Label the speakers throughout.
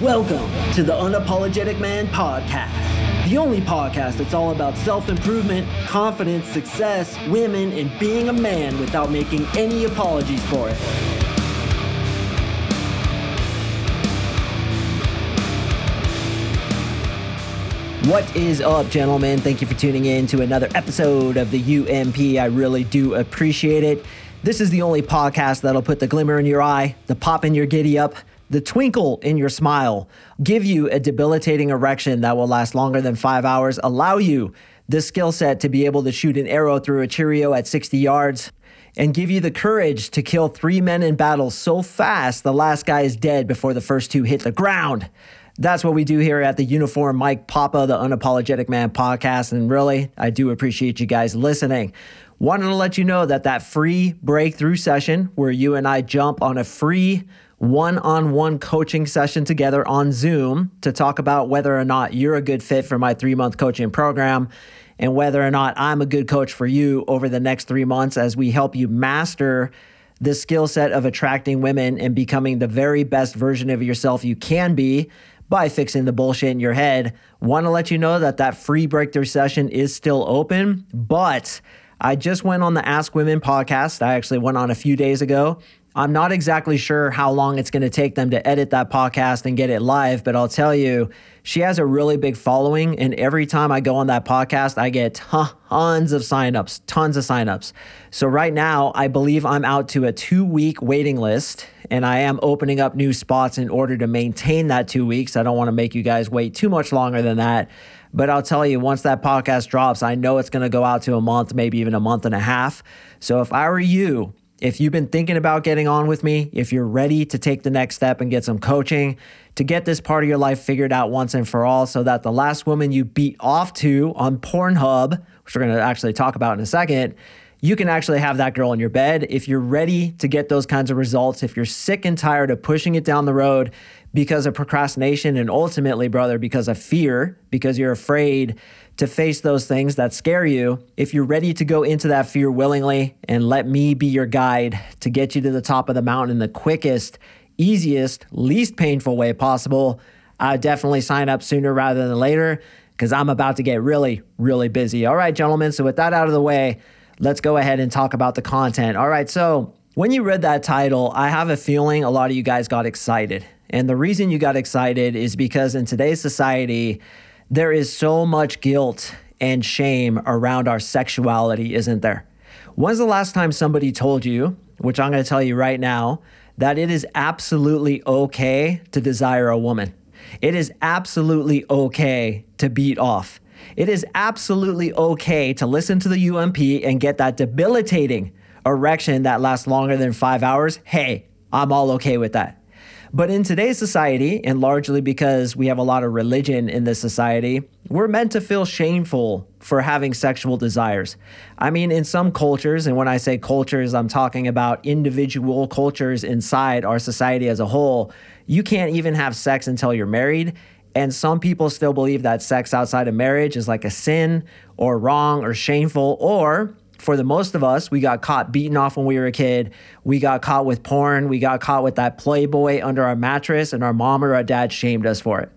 Speaker 1: Welcome to the Unapologetic Man Podcast, the only podcast that's all about self improvement, confidence, success, women, and being a man without making any apologies for it. What is up, gentlemen? Thank you for tuning in to another episode of the UMP. I really do appreciate it. This is the only podcast that'll put the glimmer in your eye, the pop in your giddy up, the twinkle in your smile, give you a debilitating erection that will last longer than five hours, allow you the skill set to be able to shoot an arrow through a Cheerio at 60 yards, and give you the courage to kill three men in battle so fast the last guy is dead before the first two hit the ground. That's what we do here at the Uniform Mike Papa, the Unapologetic Man podcast. And really, I do appreciate you guys listening. Wanted to let you know that that free breakthrough session where you and I jump on a free one on one coaching session together on Zoom to talk about whether or not you're a good fit for my three month coaching program and whether or not I'm a good coach for you over the next three months as we help you master the skill set of attracting women and becoming the very best version of yourself you can be by fixing the bullshit in your head. Want to let you know that that free breakthrough session is still open, but I just went on the Ask Women podcast. I actually went on a few days ago I'm not exactly sure how long it's going to take them to edit that podcast and get it live, but I'll tell you, she has a really big following. And every time I go on that podcast, I get tons of signups, tons of signups. So right now, I believe I'm out to a two week waiting list, and I am opening up new spots in order to maintain that two weeks. I don't want to make you guys wait too much longer than that. But I'll tell you, once that podcast drops, I know it's going to go out to a month, maybe even a month and a half. So if I were you, if you've been thinking about getting on with me, if you're ready to take the next step and get some coaching to get this part of your life figured out once and for all, so that the last woman you beat off to on Pornhub, which we're to actually talk about in a second, you can actually have that girl in your bed. If you're ready to get those kinds of results, if you're sick and tired of pushing it down the road because of procrastination and ultimately, brother, because of fear, because you're afraid to face those things that scare you, if you're ready to go into that fear willingly and let me be your guide to get you to the top of the mountain in the quickest, easiest, least painful way possible, I definitely sign up sooner rather than later because I'm about to get really, really busy. All right, gentlemen. So, with that out of the way, let's go ahead and talk about the content. All right. So, when you read that title, I have a feeling a lot of you guys got excited. And the reason you got excited is because in today's society, there is so much guilt and shame around our sexuality, isn't there? When's the last time somebody told you, which I'm going to tell you right now, that it is absolutely okay to desire a woman? It is absolutely okay to beat off. It is absolutely okay to listen to the UMP and get that debilitating erection that lasts longer than five hours. Hey, I'm all okay with that. But in today's society, and largely because we have a lot of religion in this society, we're meant to feel shameful for having sexual desires. I mean, in some cultures, and when I say cultures, I'm talking about individual cultures inside our society as a whole, you can't even have sex until you're married. And some people still believe that sex outside of marriage is like a sin or wrong or shameful, or for the most of us, we got caught beaten off when we were a kid. We got caught with porn. We got caught with that Playboy under our mattress, and our mom or our dad shamed us for it.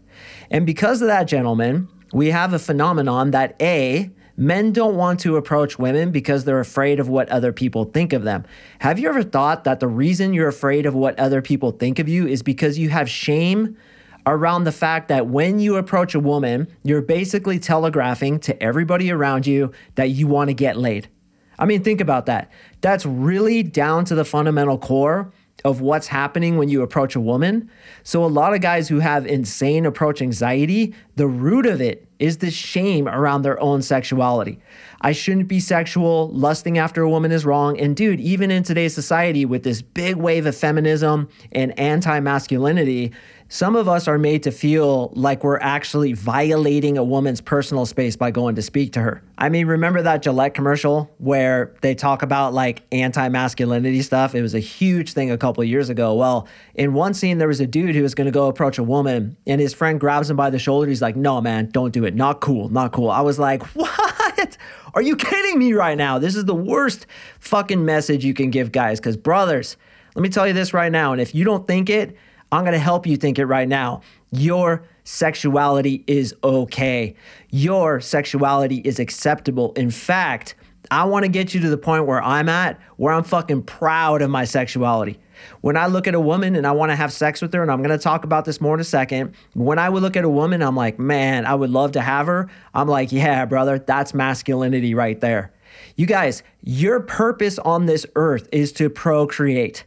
Speaker 1: And because of that, gentlemen, we have a phenomenon that A, men don't want to approach women because they're afraid of what other people think of them. Have you ever thought that the reason you're afraid of what other people think of you is because you have shame? around the fact that when you approach a woman, you're basically telegraphing to everybody around you that you want to get laid. I mean, think about that. That's really down to the fundamental core of what's happening when you approach a woman. So, a lot of guys who have insane approach anxiety, the root of it is this shame around their own sexuality. I shouldn't be sexual. Lusting after a woman is wrong. And, dude, even in today's society with this big wave of feminism and anti masculinity, some of us are made to feel like we're actually violating a woman's personal space by going to speak to her. I mean, remember that Gillette commercial where they talk about like anti masculinity stuff? It was a huge thing a couple years ago. Well, in one scene, there was a dude who was going to go approach a woman, and his friend grabs him by the shoulder. He's like, No, man, don't do it. Not cool. Not cool. I was like, What? Are you kidding me right now? This is the worst fucking message you can give guys. Because, brothers, let me tell you this right now. And if you don't think it, I'm going to help you think it right now. Your sexuality is okay. Your sexuality is acceptable. In fact, I want to get you to the point where I'm at, where I'm fucking proud of my sexuality. When I look at a woman and I want to have sex with her, and I'm going to talk about this more in a second. When I would look at a woman, I'm like, man, I would love to have her. I'm like, yeah, brother, that's masculinity right there. You guys, your purpose on this earth is to procreate.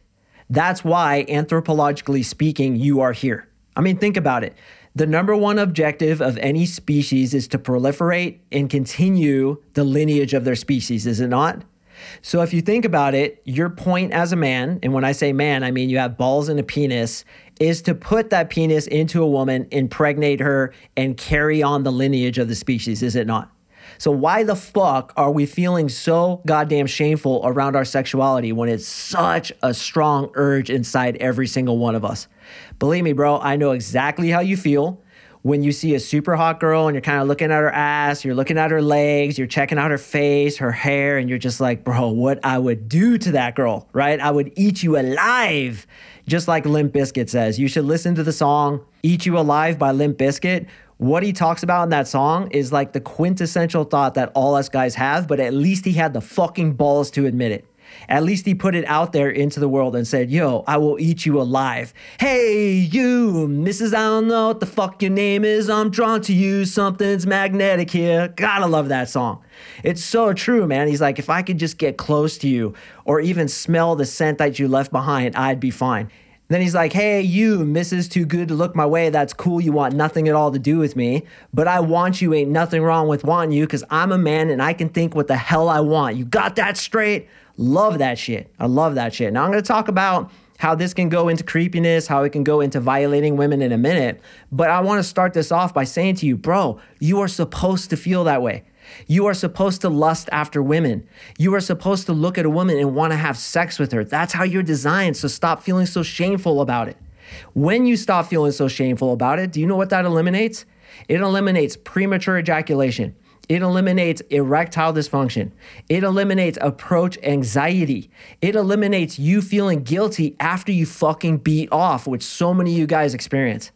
Speaker 1: That's why, anthropologically speaking, you are here. I mean, think about it. The number one objective of any species is to proliferate and continue the lineage of their species, is it not? So if you think about it, your point as a man, and when I say man, I mean you have balls and a penis, is to put that penis into a woman, impregnate her, and carry on the lineage of the species, is it not? So why the fuck are we feeling so goddamn shameful around our sexuality when it's such a strong urge inside every single one of us? Believe me, bro, I know exactly how you feel when you see a super hot girl and you're kind of looking at her ass, you're looking at her legs, you're checking out her face, her hair, and you're just like, bro, what I would do to that girl, right? I would eat you alive. Just like Limp Bizkit says. You should listen to the song Eat You Alive by Limp Bizkit. What he talks about in that song is like the quintessential thought that all us guys have, but at least he had the fucking balls to admit it. At least he put it out there into the world and said, Yo, I will eat you alive. Hey, you, Mrs. I don't know what the fuck your name is. I'm drawn to you. Something's magnetic here. Gotta love that song. It's so true, man. He's like, If I could just get close to you or even smell the scent that you left behind, I'd be fine. Then he's like, hey, you, Mrs. Too Good to Look My Way. That's cool. You want nothing at all to do with me. But I want you. Ain't nothing wrong with wanting you because I'm a man and I can think what the hell I want. You got that straight? Love that shit. I love that shit. Now I'm going to talk about how this can go into creepiness, how it can go into violating women in a minute. But I want to start this off by saying to you, bro, you are supposed to feel that way. You are supposed to lust after women. You are supposed to look at a woman and want to have sex with her. That's how you're designed. So stop feeling so shameful about it. When you stop feeling so shameful about it, do you know what that eliminates? It eliminates premature ejaculation. It eliminates erectile dysfunction. It eliminates approach anxiety. It eliminates you feeling guilty after you fucking beat off, which so many of you guys experience.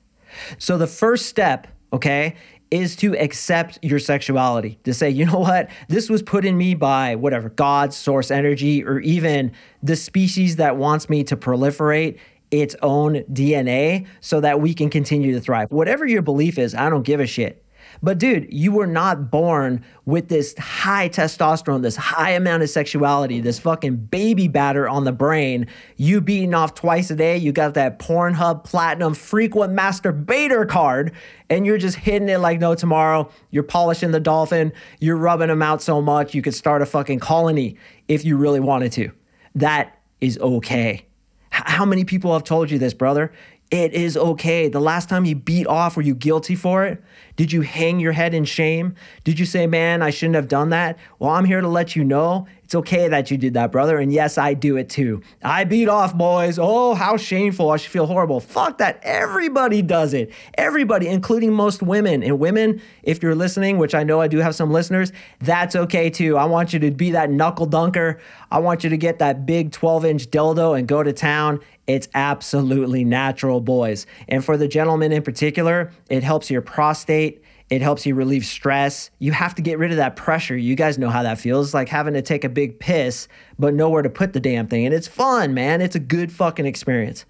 Speaker 1: So the first step, okay, is to accept your sexuality, to say, you know what, this was put in me by whatever, God, source energy, or even the species that wants me to proliferate its own DNA so that we can continue to thrive. Whatever your belief is, I don't give a shit. But dude, you were not born with this high testosterone, this high amount of sexuality, this fucking baby batter on the brain. You beating off twice a day. You got that Pornhub Platinum frequent masturbator card, and you're just hitting it like no tomorrow. You're polishing the dolphin. You're rubbing them out so much you could start a fucking colony if you really wanted to. That is okay. How many people have told you this, brother? It is okay. The last time you beat off, were you guilty for it? Did you hang your head in shame? Did you say, man, I shouldn't have done that? Well, I'm here to let you know it's okay that you did that, brother. And yes, I do it too. I beat off, boys. Oh, how shameful. I should feel horrible. Fuck that. Everybody does it. Everybody, including most women. And women, if you're listening, which I know I do have some listeners, that's okay too. I want you to be that knuckle dunker. I want you to get that big 12 inch dildo and go to town. It's absolutely natural, boys. And for the gentlemen in particular, it helps your prostate it helps you relieve stress. You have to get rid of that pressure. You guys know how that feels. It's like having to take a big piss, but nowhere to put the damn thing. And it's fun, man. It's a good fucking experience.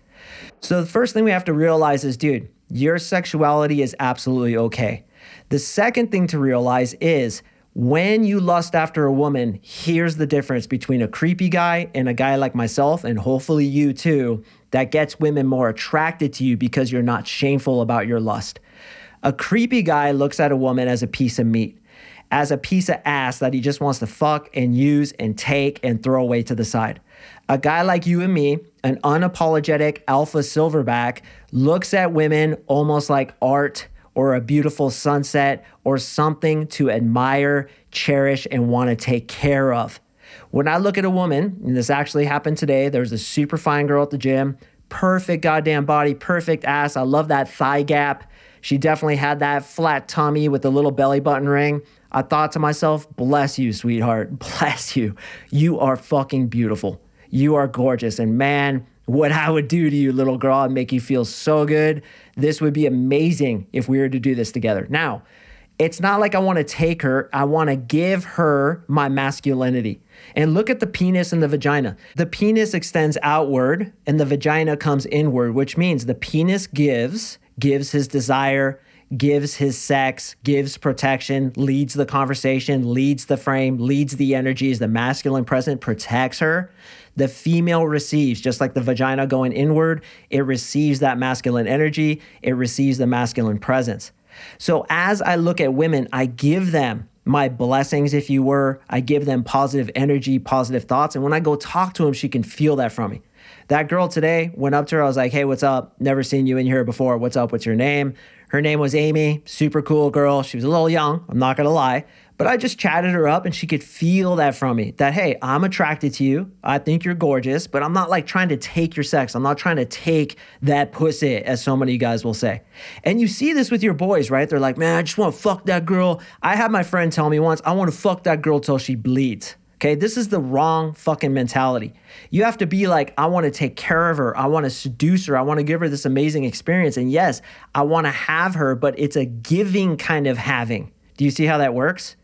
Speaker 1: So the first thing we have to realize is, dude, your sexuality is absolutely okay. The second thing to realize is when you lust after a woman, here's the difference between a creepy guy and a guy like myself, and hopefully you too, that gets women more attracted to you because you're not shameful about your lust. A creepy guy looks at a woman as a piece of meat, as a piece of ass that he just wants to fuck and use and take and throw away to the side. A guy like you and me, an unapologetic alpha silverback, looks at women almost like art or a beautiful sunset or something to admire, cherish, and want to take care of. When I look at a woman, and this actually happened today, there's a super fine girl at the gym, perfect goddamn body, perfect ass. I love that thigh gap. She definitely had that flat tummy with the little belly button ring. I thought to myself, bless you, sweetheart. Bless you. You are fucking beautiful. You are gorgeous. And man, what I would do to you, little girl, and make you feel so good. This would be amazing if we were to do this together. Now, it's not like I want to take her, I want to give her my masculinity. And look at the penis and the vagina. The penis extends outward and the vagina comes inward, which means the penis gives, gives his desire, gives his sex, gives protection, leads the conversation, leads the frame, leads the energy, is the masculine present, protects her. The female receives, just like the vagina going inward, it receives that masculine energy, it receives the masculine presence. So as I look at women, I give them my blessings, if you were. I give them positive energy, positive thoughts. And when I go talk to them, she can feel that from me. That girl today went up to her. I was like, hey, what's up? Never seen you in here before. What's up? What's your name? Her name was Amy, super cool girl. She was a little young, I'm not gonna lie. But I just chatted her up and she could feel that from me that, hey, I'm attracted to you. I think you're gorgeous, but I'm not like trying to take your sex. I'm not trying to take that pussy, as so many of you guys will say. And you see this with your boys, right? They're like, man, I just wanna fuck that girl. I had my friend tell me once, I wanna fuck that girl till she bleeds. Okay, this is the wrong fucking mentality. You have to be like, I want to take care of her. I want to seduce her. I want to give her this amazing experience. And yes, I want to have her, but it's a giving kind of having. Do you see how that works?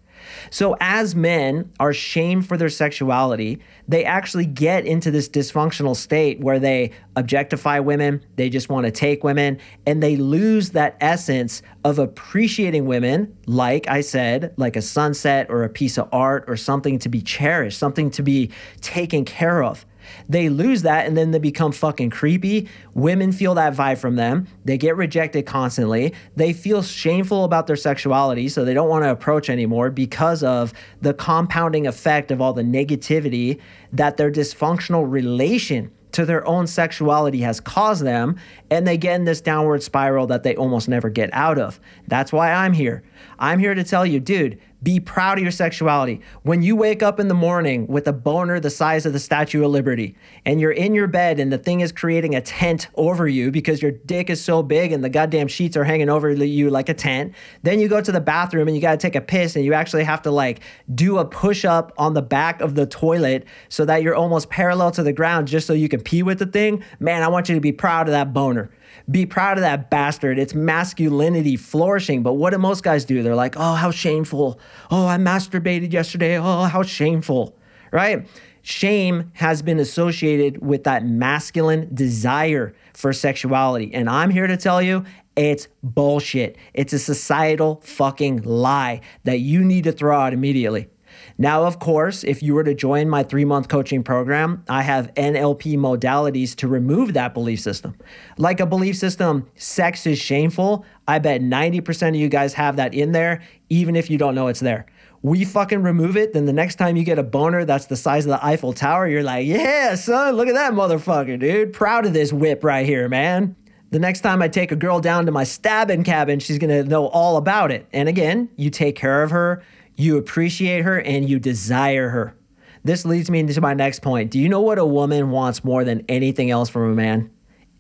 Speaker 1: So, as men are shamed for their sexuality, they actually get into this dysfunctional state where they objectify women, they just want to take women, and they lose that essence of appreciating women, like I said, like a sunset or a piece of art or something to be cherished, something to be taken care of. They lose that and then they become fucking creepy. Women feel that vibe from them. They get rejected constantly. They feel shameful about their sexuality, so they don't want to approach anymore because of the compounding effect of all the negativity that their dysfunctional relation to their own sexuality has caused them, and they get in this downward spiral that they almost never get out of. That's why I'm here. I'm here to tell you, dude, be proud of your sexuality. When you wake up in the morning with a boner the size of the Statue of Liberty, and you're in your bed and the thing is creating a tent over you because your dick is so big and the goddamn sheets are hanging over you like a tent, then you go to the bathroom and you gotta take a piss and you actually have to like do a push up on the back of the toilet so that you're almost parallel to the ground just so you can pee with the thing. Man, I want you to be proud of that boner. Be proud of that bastard. It's masculinity flourishing. But what do most guys do? They're like, oh, how shameful. Oh, I masturbated yesterday. Oh, how shameful, right? Shame has been associated with that masculine desire for sexuality. And I'm here to tell you, it's bullshit. It's a societal fucking lie that you need to throw out immediately. Now, of course, if you were to join my three month coaching program, I have NLP modalities to remove that belief system. Like a belief system, sex is shameful. I bet 90% of you guys have that in there, even if you don't know it's there. We fucking remove it, then the next time you get a boner that's the size of the Eiffel Tower, you're like, yeah, son, look at that motherfucker, dude. Proud of this whip right here, man. The next time I take a girl down to my stabbing cabin, she's gonna know all about it. And again, you take care of her, you appreciate her and you desire her. This leads me into my next point. Do you know what a woman wants more than anything else from a man?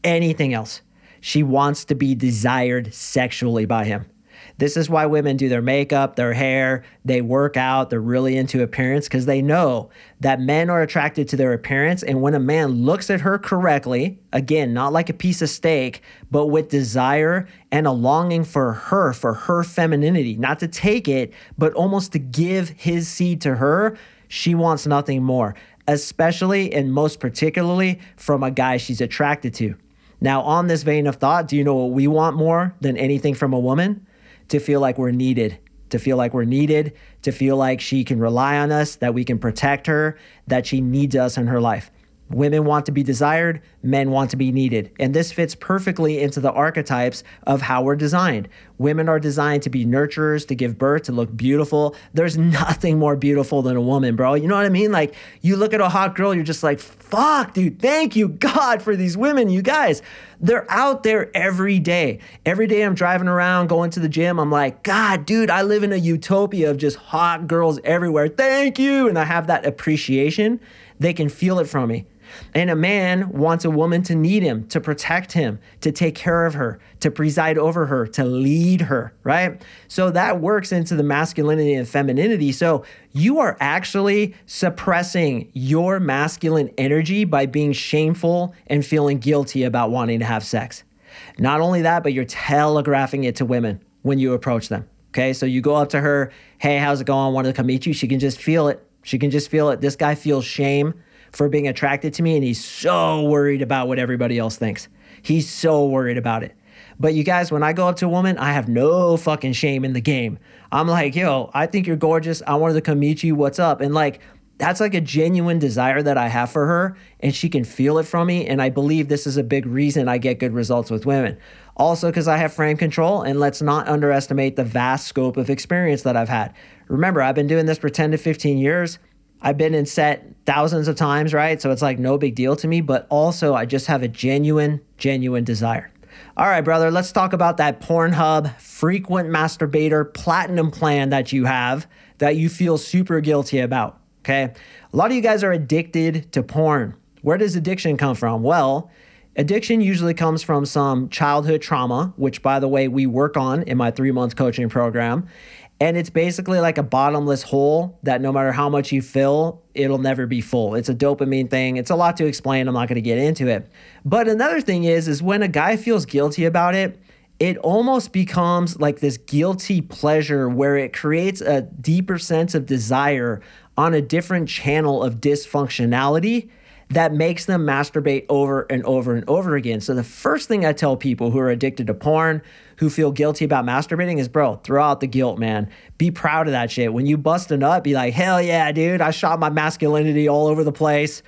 Speaker 1: Anything else. She wants to be desired sexually by him. This is why women do their makeup, their hair, they work out, they're really into appearance because they know that men are attracted to their appearance. And when a man looks at her correctly, again, not like a piece of steak, but with desire and a longing for her, for her femininity, not to take it, but almost to give his seed to her, she wants nothing more, especially and most particularly from a guy she's attracted to. Now, on this vein of thought, do you know what we want more than anything from a woman? To feel like we're needed, to feel like we're needed, to feel like she can rely on us, that we can protect her, that she needs us in her life. Women want to be desired, men want to be needed. And this fits perfectly into the archetypes of how we're designed. Women are designed to be nurturers, to give birth, to look beautiful. There's nothing more beautiful than a woman, bro. You know what I mean? Like, you look at a hot girl, you're just like, fuck, dude, thank you, God, for these women, you guys. They're out there every day. Every day I'm driving around, going to the gym. I'm like, God, dude, I live in a utopia of just hot girls everywhere. Thank you. And I have that appreciation They can feel it from me. And a man wants a woman to need him, to protect him, to take care of her, to preside over her, to lead her, right? So that works into the masculinity and femininity. So you are actually suppressing your masculine energy by being shameful and feeling guilty about wanting to have sex. Not only that, but you're telegraphing it to women when you approach them. Okay, so you go up to her, hey, how's it going? Wanted to come meet you. She can just feel it. She can just feel it. This guy feels shame for being attracted to me, and he's so worried about what everybody else thinks. He's so worried about it. But you guys, when I go up to a woman, I have no fucking shame in the game. I'm like, yo, I think you're gorgeous. I wanted to come meet you. What's up? And like, that's like a genuine desire that I have for her, and she can feel it from me. And I believe this is a big reason I get good results with women. Also, because I have frame control, and let's not underestimate the vast scope of experience that I've had. Remember, I've been doing this for 10 to 15 years. I've been in set thousands of times, right? So it's like no big deal to me, but also I just have a genuine, genuine desire. All right, brother, let's talk about that Pornhub frequent masturbator platinum plan that you have that you feel super guilty about. Okay. A lot of you guys are addicted to porn. Where does addiction come from? Well, addiction usually comes from some childhood trauma, which, by the way, we work on in my three month coaching program. And it's basically like a bottomless hole that no matter how much you fill, it'll never be full. It's a dopamine thing. It's a lot to explain. I'm not going to get into it. But another thing is is when a guy feels guilty about it, it almost becomes like this guilty pleasure where it creates a deeper sense of desire on a different channel of dysfunctionality that makes them masturbate over and over and over again. So the first thing I tell people who are addicted to porn, who feel guilty about masturbating is, bro, throw out the guilt, man. Be proud of that shit. When you bust a nut, be like, hell yeah, dude, I shot my masculinity all over the place.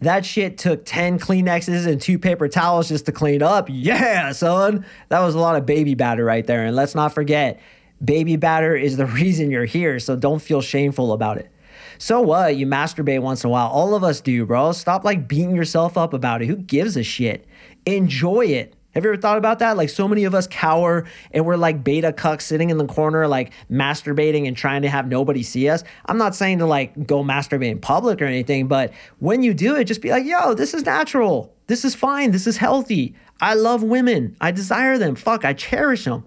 Speaker 1: That shit took 10 Kleenexes and two paper towels just to clean up. Yeah, son. That was a lot of baby batter right there. And let's not forget, baby batter is the reason you're here. So don't feel shameful about it. So what? You masturbate once in a while. All of us do, bro. Stop like beating yourself up about it. Who gives a shit? Enjoy it. Have you ever thought about that? Like so many of us cower and we're like beta cucks sitting in the corner, like masturbating and trying to have nobody see us. I'm not saying to like go masturbate in public or anything, but when you do it, just be like, yo, this is natural. This is fine. This is healthy. I love women. I desire them. Fuck, I cherish them.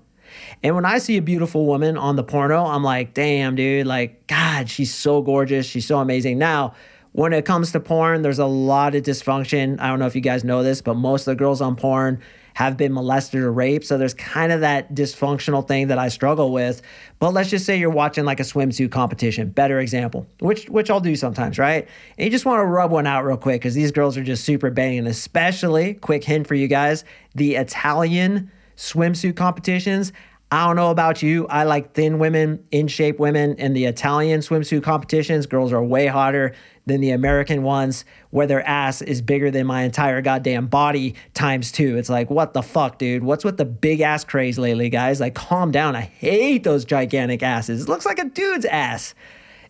Speaker 1: And when I see a beautiful woman on the porno, I'm like, damn, dude, like, God, she's so gorgeous. She's so amazing. Now, when it comes to porn, there's a lot of dysfunction. I don't know if you guys know this, but most of the girls on porn have been molested or raped. So there's kind of that dysfunctional thing that I struggle with. But let's just say you're watching like a swimsuit competition, better example, which which I'll do sometimes, right? And you just want to rub one out real quick because these girls are just super banging, especially, quick hint for you guys, the Italian swimsuit competitions I don't know about you. I like thin women, in shape women. In the Italian swimsuit competitions, girls are way hotter than the American ones, where their ass is bigger than my entire goddamn body times two. It's like, what the fuck, dude? What's with the big ass craze lately, guys? Like, calm down. I hate those gigantic asses. It looks like a dude's ass.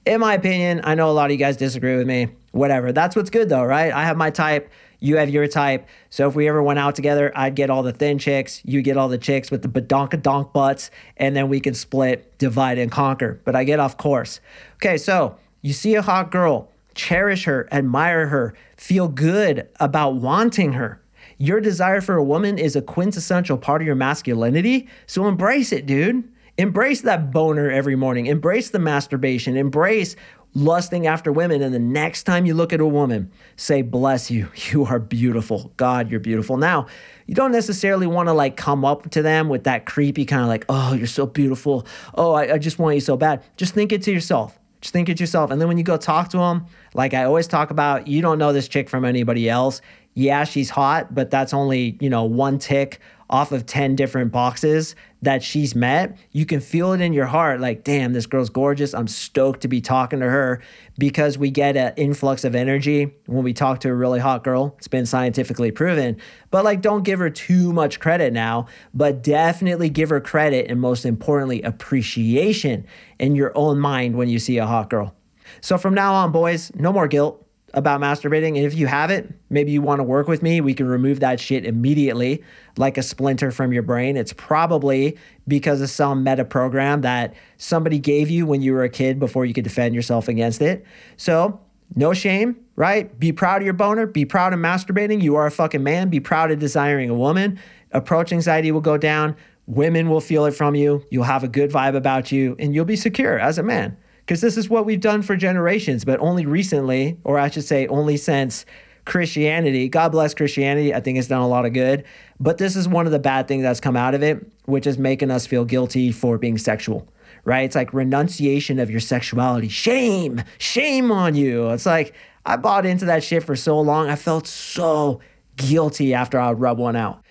Speaker 1: In my opinion, I know a lot of you guys disagree with me. Whatever. That's what's good though, right? I have my type you have your type. So if we ever went out together, I'd get all the thin chicks, you get all the chicks with the badonka donk butts, and then we can split, divide, and conquer. But I get off course. Okay, so you see a hot girl, cherish her, admire her, feel good about wanting her. Your desire for a woman is a quintessential part of your masculinity, so embrace it, dude. Embrace that boner every morning. Embrace the masturbation. Embrace lusting after women. And the next time you look at a woman, say, Bless you. You are beautiful. God, you're beautiful. Now, you don't necessarily want to like come up to them with that creepy kind of like, Oh, you're so beautiful. Oh, I, I just want you so bad. Just think it to yourself. Just think it to yourself. And then when you go talk to them, like I always talk about, you don't know this chick from anybody else. Yeah, she's hot, but that's only, you know, one tick off of 10 different boxes that she's met, you can feel it in your heart like, damn, this girl's gorgeous. I'm stoked to be talking to her because we get an influx of energy when we talk to a really hot girl. It's been scientifically proven. But like, don't give her too much credit now, but definitely give her credit and most importantly, appreciation in your own mind when you see a hot girl. So from now on, boys, no more guilt about masturbating. And if you haven't, maybe you want to work with me, we can remove that shit immediately, like a splinter from your brain. It's probably because of some meta program that somebody gave you when you were a kid before you could defend yourself against it. So No shame, right? Be proud of your boner. Be proud of masturbating. You are a fucking man. Be proud of desiring a woman. Approach anxiety will go down. Women will feel it from you. You'll have a good vibe about you and you'll be secure as a man. Because this is what we've done for generations, but only recently, or I should say, only since Christianity, God bless Christianity, I think it's done a lot of good. But this is one of the bad things that's come out of it, which is making us feel guilty for being sexual right? It's like renunciation of your sexuality. Shame, shame on you. It's like I bought into that shit for so long. I felt so guilty after I would rub one out.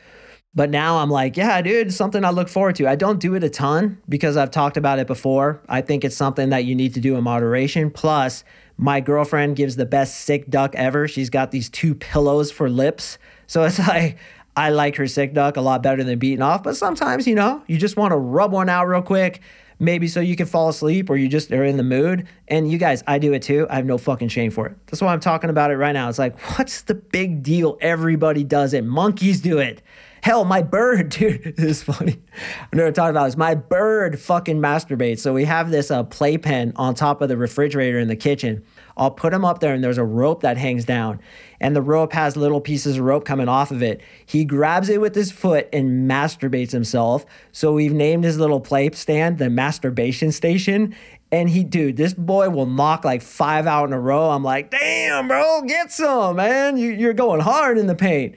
Speaker 1: But now I'm like, yeah, dude, something I look forward to. I don't do it a ton because I've talked about it before. I think it's something that you need to do in moderation. Plus, my girlfriend gives the best sick duck ever. She's got these two pillows for lips. So it's like, I like her sick duck a lot better than beating off. But sometimes, you know, you just want to rub one out real quick maybe so you can fall asleep or you just are in the mood. And you guys, I do it too. I have no fucking shame for it. That's why I'm talking about it right now. It's like, what's the big deal? Everybody does it. Monkeys do it. Hell, my bird, dude, this is funny. I've never talked about this. My bird fucking masturbates. So we have this uh, playpen on top of the refrigerator in the kitchen. I'll put him up there and there's a rope that hangs down and the rope has little pieces of rope coming off of it. He grabs it with his foot and masturbates himself. So we've named his little play stand the masturbation station. And he, dude, this boy will knock like five out in a row. I'm like, damn, bro, get some, man. You, are going hard in the paint.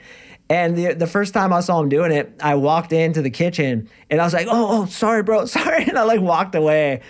Speaker 1: And the, the first time I saw him doing it, I walked into the kitchen and I was like, oh, oh sorry, bro, sorry. And I like walked away.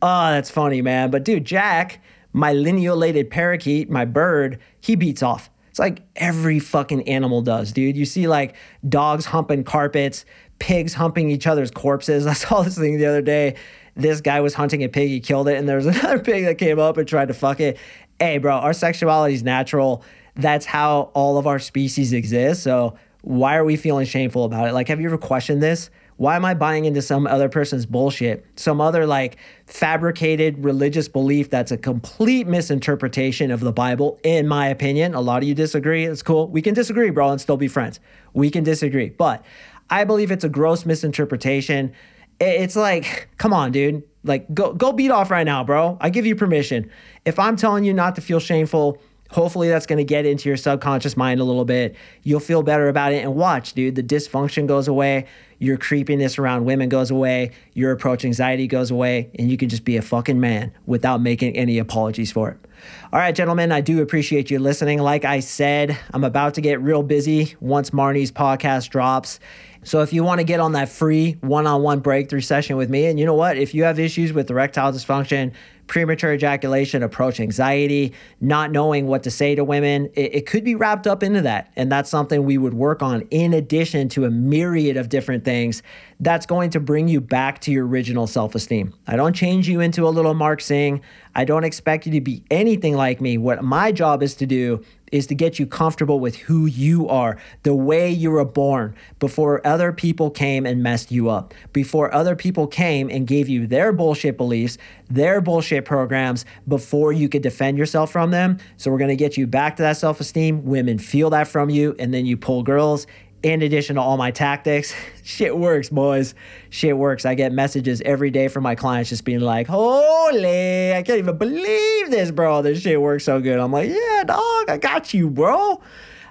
Speaker 1: Oh, that's funny, man. But dude, Jack, my lineolated parakeet, my bird, he beats off. It's like every fucking animal does, dude. You see like dogs humping carpets, pigs humping each other's corpses. I saw this thing the other day. This guy was hunting a pig, he killed it, and there was another pig that came up and tried to fuck it. Hey, bro, our sexuality is natural. That's how all of our species exist. So why are we feeling shameful about it? Like, have you ever questioned this? Why am I buying into some other person's bullshit? Some other like fabricated religious belief that's a complete misinterpretation of the Bible, in my opinion. A lot of you disagree. It's cool. We can disagree, bro, and still be friends. We can disagree. But I believe it's a gross misinterpretation. It's like, come on, dude. Like, go go beat off right now, bro. I give you permission. If I'm telling you not to feel shameful, Hopefully, that's going to get into your subconscious mind a little bit. You'll feel better about it. And watch, dude, the dysfunction goes away. Your creepiness around women goes away. Your approach anxiety goes away. And you can just be a fucking man without making any apologies for it. All right, gentlemen, I do appreciate you listening. Like I said, I'm about to get real busy once Marni's podcast drops. So if you want to get on that free one-on-one breakthrough session with me, and you know what, if you have issues with erectile dysfunction, premature ejaculation, approach anxiety, not knowing what to say to women, it, it, could be wrapped up into that. And that's something we would work on in addition to a myriad of different things that's going to bring you back to your original self esteem. I don't change you into a little Mark Sing. I don't expect you to be anything like me. What my job is to do is to get you comfortable with who you are, the way you were born, before other people came and messed you up, before other people came and gave you their bullshit beliefs, their bullshit programs, before you could defend yourself from them. So we're gonna get you back to that self esteem. Women feel that from you, and then you pull girls in addition to all my tactics, shit works, boys. Shit works. I get messages every day from my clients just being like, holy, I can't even believe this, bro. This shit works so good. I'm like, yeah, dog, I got you, bro.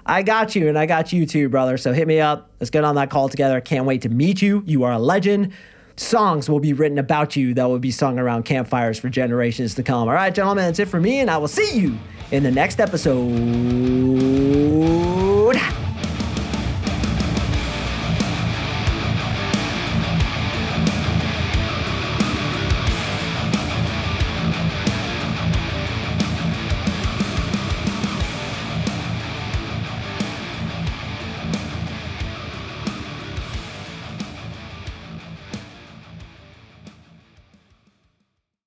Speaker 1: I got you, and I got you too, brother. So hit me up. Let's get on that call together. Can't wait to meet you. You are a legend. Songs will be written about you that will be sung around campfires for generations to come. All right, gentlemen, that's it for me, and I will see you in the next episode.